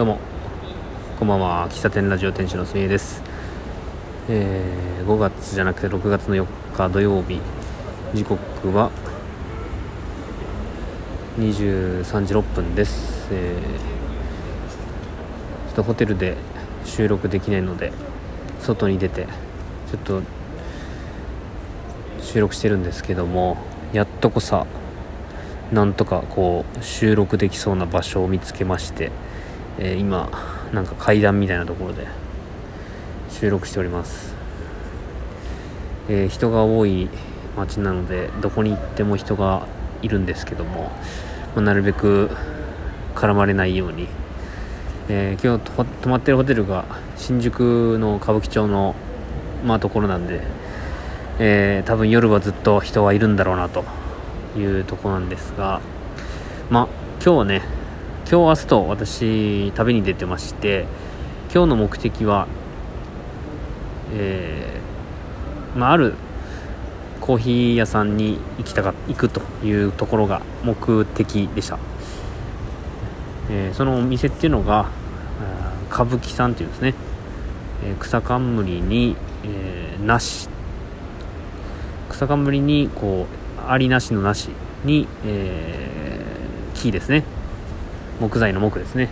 どうも。こんばんは。喫茶店ラジオ店主のすみえです、えー5月じゃなくて6月の4日土曜日。時刻は23時6分です、えーちょっとホテルで収録できないので外に出てちょっと収録してるんですけどもやっとこさなんとかこう収録できそうな場所を見つけまして、えー今なんか階段みたいなところで収録しております、えー人が多い街なのでどこに行っても人がいるんですけども、まあなるべく絡まれないように、えー今日泊まってるホテルが新宿の歌舞伎町の、まあ、ところなんで、えー多分夜はずっと人はいるんだろうなというとこなんですがまあ今日はね今日明日と私旅に出てまして今日の目的はえーまあ、あるコーヒー屋さんに行きたか行くというところが目的でした、えーそのお店っていうのが歌舞伎さんっていうんですね、えー草冠に、えーなし草冠にこうありなしのなしに、えー木ですね。木材の木ですね。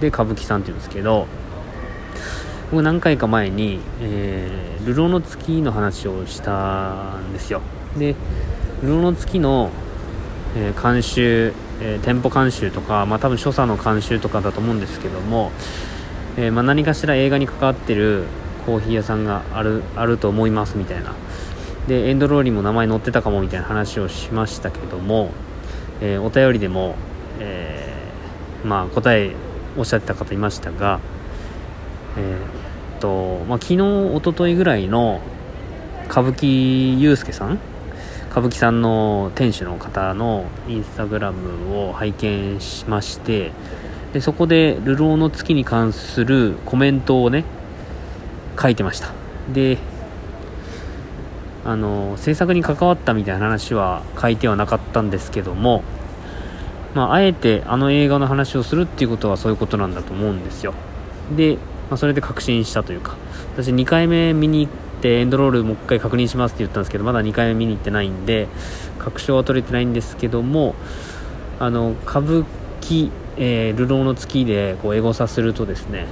で歌舞伎さんっていうんですけど僕何回か前に、えー流浪の月の話をしたんですよ。で流浪の月の、えー監修、えー店舗監修とか、まあ、多分所作の監修とかだと思うんですけども、えーまあ、何かしら映画に関わってるコーヒー屋さんがあるあると思いますみたいな。でエンドロールにも名前載ってたかもみたいな話をしましたけども、えお便りでも、えまあ、答えおっしゃってた方いましたが、えーっとまあ、昨日一昨日ぐらいの歌舞伎祐介さん歌舞伎さんの店主の方のインスタグラムを拝見しましてでそこで「流浪の月」に関するコメントをね書いてました。であの制作に関わったみたいな話は書いてはなかったんですけども、まあ、あえてあの映画の話をするっていうことはそういうことなんだと思うんですよ。で、まあ、それで確信したというか。私2回目見に行ってエンドロールもう一回確認しますって言ったんですけどまだ2回目見に行ってないんで確証は取れてないんですけどもあの歌舞伎、えー流浪の月でこうエゴサするとですね、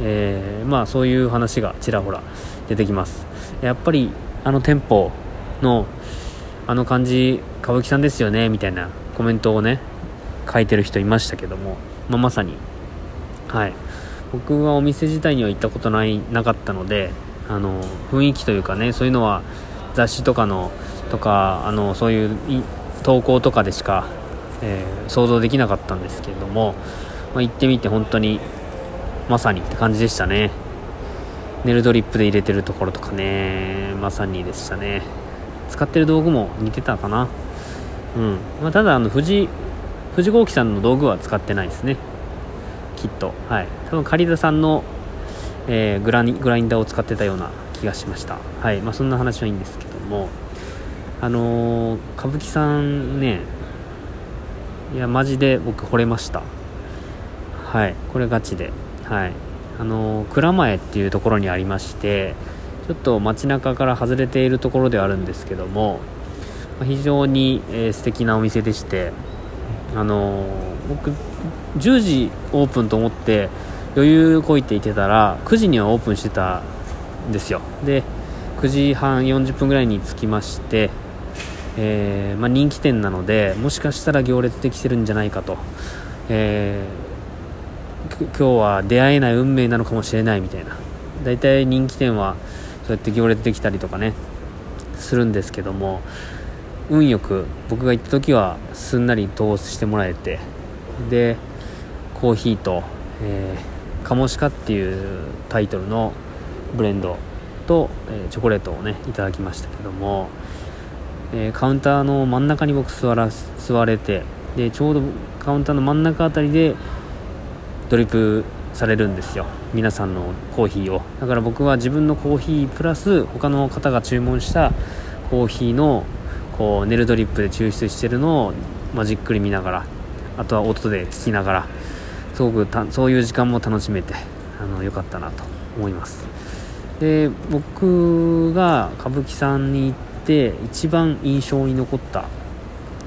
えーまあそういう話がちらほら出てきます。やっぱりあの店舗のあの感じ歌舞伎さんですよねみたいなコメントをね書いてる人いましたけども、まあ、まさに。はい。僕はお店自体には行ったことないなかったのであの雰囲気というかねそういうのは雑誌とかのとかあのそういうい投稿とかでしか、えー想像できなかったんですけれども、まあ、行ってみて本当にまさにって感じでしたね。ネルドリップで入れてるところとかねまさにでしたね。使ってる道具も似てたかな。うん、まあ、ただあの藤藤豪樹さんの道具は使ってないですね。きっと。はい。多分狩田さんの、えーグラニグラインダーを使ってたような気がしました。はい。まあそんな話はいいんですけども。あのー歌舞伎さんね。いやマジで僕惚れました。はい。これガチで。はい。あのー蔵前っていうところにありましてちょっと街中から外れているところではあるんですけども非常に、えー素敵なお店でしてあの僕10時オープンと思って余裕こいていてたら9時にはオープンしてたんですよ。で9時半40分ぐらいに着きまして、えーまあ、人気店なのでもしかしたら行列できてるんじゃないかと、えー今日は出会えない運命なのかもしれないみたいな。大体人気店はそうやって行列できたりとかねするんですけども。運よく僕が行った時はすんなり通してもらえてでコーヒーと、えーカモシカっていうタイトルのブレンドと、えーチョコレートをねいただきましたけども、えーカウンターの真ん中に僕座ら座れてでちょうどカウンターの真ん中あたりでドリップされるんですよ。皆さんのコーヒーを。だから僕は自分のコーヒープラス他の方が注文したコーヒーのこうネルドリップで抽出してるのを、まあ、じっくり見ながらあとは音で聞きながらすごくたそういう時間も楽しめてあの良かったなと思います。で僕が歌舞伎さんに行って一番印象に残った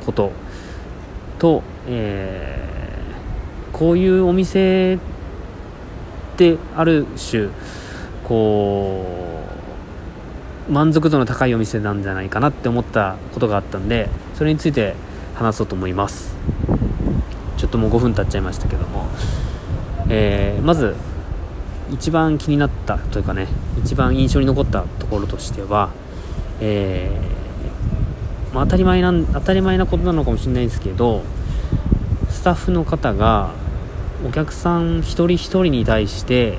ことと、えー、こういうお店ってある種こう満足度の高いお店なんじゃないかなって思ったことがあったんでそれについて話そうと思います。ちょっともう5分経っちゃいましたけども、えー、まず一番気になったというかね一番印象に残ったところとしては、えー、まあ、当たり前なん当たり前なことなのかもしれないんですけどスタッフの方がお客さん一人一人に対して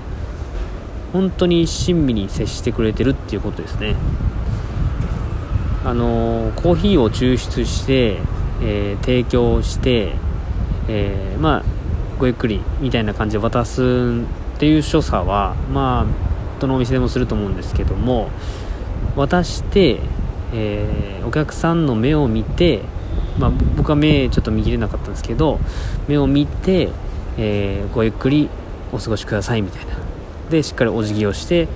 本当に親身に接してくれてるっていうことですね。あのコーヒーを抽出して、えー、提供して、えー、まあごゆっくりみたいな感じで渡すっていう所作はまあどのお店でもすると思うんですけども渡して、えー、お客さんの目を見て、まあ、僕は目ちょっと見切れなかったんですけど目を見て、えー、ごゆっくりお過ごしくださいみたいな。でしっかりお辞儀をして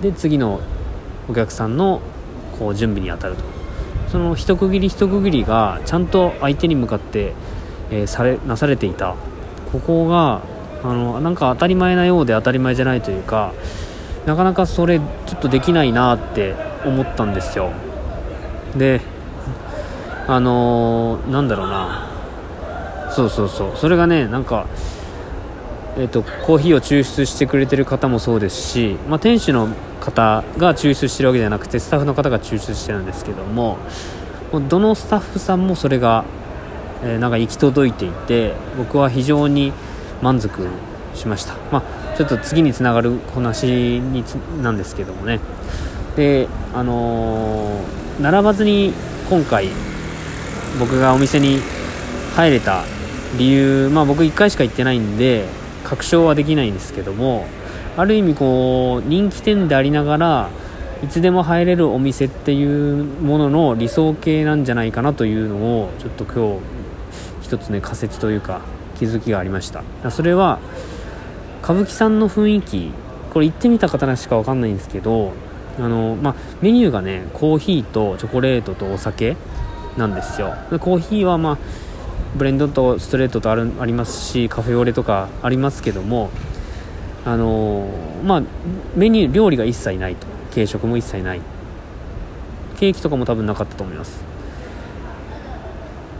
で次のお客さんのこう準備に当たると。その一区切り一区切りがちゃんと相手に向かって、えー、されなされていた。ここがあのなんか当たり前なようで当たり前じゃないというかなかなかそれちょっとできないなって思ったんですよ。であのー、なんだろうな。そうそうそう。それがねなんかえーと、コーヒーを抽出してくれてる方もそうですし、まあ、店主の方が抽出してるわけじゃなくてスタッフの方が抽出してるんですけどもどのスタッフさんもそれが、えー、なんか行き届いていて僕は非常に満足しました、まあ、ちょっと次につながる話になんですけどもね。であのー、並ばずに今回僕がお店に入れた理由まあ僕1回しか行ってないんで確証はできないんですけどもある意味こう人気店でありながらいつでも入れるお店っていうものの理想形なんじゃないかなというのをちょっと今日一つね仮説というか気づきがありました。それは歌舞伎さんの雰囲気これ行ってみた方しか分かんないんですけどあの、まあ、メニューがねコーヒーとチョコレートとお酒なんですよ。でコーヒーはまあブレンドとストレートとあるありますしカフェオレとかありますけどもあのまあメニュー料理が一切ないと。軽食も一切ない。ケーキとかも多分なかったと思います。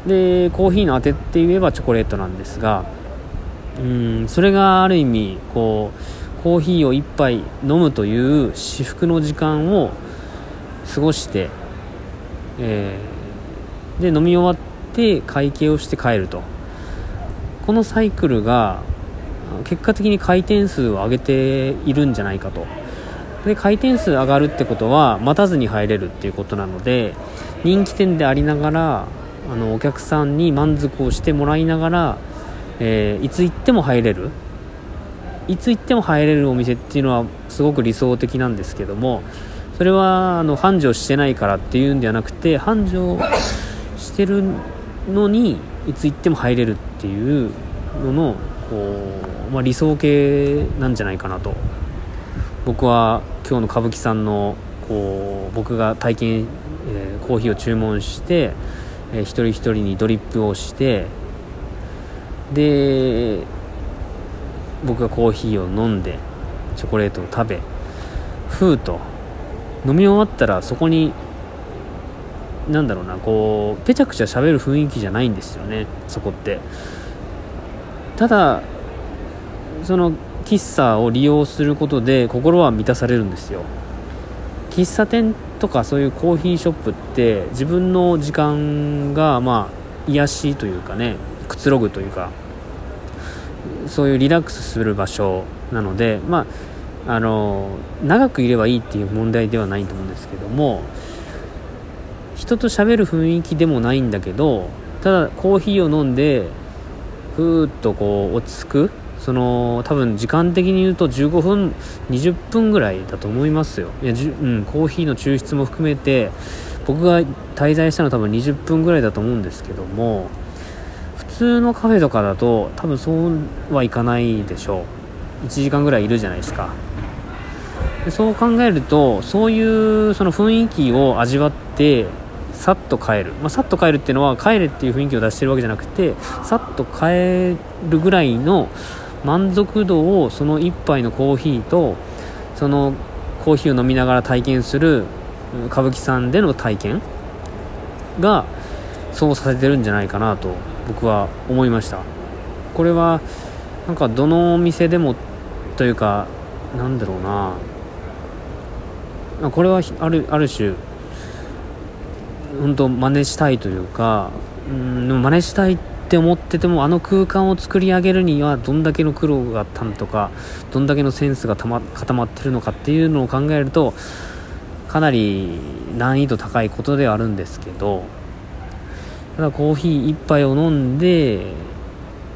でコーヒーのあてって言えばチョコレートなんですがうんそれがある意味こうコーヒーを1杯飲むという至福の時間を過ごして、えー、で飲み終わって会計をして帰るとこのサイクルが結果的に回転数を上げているんじゃないかとで回転数上がるってことは待たずに入れるっていうことなので人気店でありながらあのお客さんに満足をしてもらいながら、えー、いつ行っても入れるいつ行っても入れるお店っていうのはすごく理想的なんですけどもそれはあの繁盛してないからっていうんではなくて繁盛してるのにいつ行っても入れるっていうののこう、まあ、理想形なんじゃないかなと。僕は今日の歌舞伎さんのこう僕が体験、えー、コーヒーを注文して、えー、一人一人にドリップをしてで僕がコーヒーを飲んでチョコレートを食べふーと。飲み終わったらそこになんだろうなこうぺちゃくちゃ喋る雰囲気じゃないんですよねそこって。ただその喫茶を利用することで心は満たされるんですよ。喫茶店とかそういうコーヒーショップって自分の時間がまあ癒しというかねくつろぐというかそういうリラックスする場所なのでまああの長くいればいいっていう問題ではないと思うんですけども人と喋る雰囲気でもないんだけどただコーヒーを飲んでふーっとこう落ち着く。その多分時間的に言うと15分20分ぐらいだと思いますよ。いやじ、うん、コーヒーの抽出も含めて僕が滞在したのは多分20分ぐらいだと思うんですけども普通のカフェとかだと多分そうはいかないでしょう。1時間ぐらいいるじゃないですか。でそう考えるとそういうその雰囲気を味わってさっと帰る、まあ、さっと帰るっていうのは帰れっていう雰囲気を出してるわけじゃなくてさっと帰るぐらいの満足度をその1杯のコーヒーとそのコーヒーを飲みながら体験する歌舞伎さんでの体験がそうさせてるんじゃないかなと僕は思いました。これはなんかどのお店でもというかなんだろうな。これはあるある種本当真似したいというかうんでも真似したいって思っててもあの空間を作り上げるにはどんだけの苦労があったのとかどんだけのセンスがたま固まってるのかっていうのを考えるとかなり難易度高いことではあるんですけどただコーヒー1杯を飲んで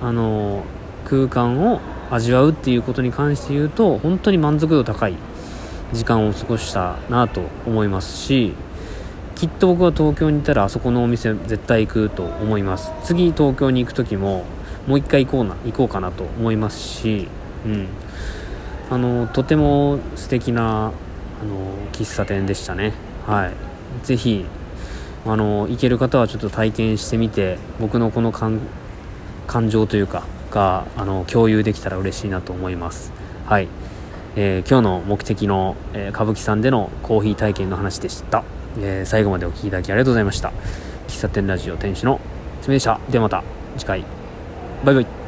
あの空間を味わうっていうことに関して言うと本当に満足度高い時間を過ごしたなと思いますしきっと僕は東京にいたらあそこのお店絶対行くと思います。次東京に行く時ももう一回行こうな行こうかなと思いますし、うん、あのとても素敵なあの喫茶店でしたね。はい。ぜひあの行ける方はちょっと体験してみて僕のこの感情というかがあの共有できたら嬉しいなと思います。はい。えー、今日の目的の、えー、歌舞伎さんでのコーヒー体験の話でした、えー、最後までお聴きいただきありがとうございました。喫茶店ラジオ店主の爪でした。ではまた次回。バイバイ。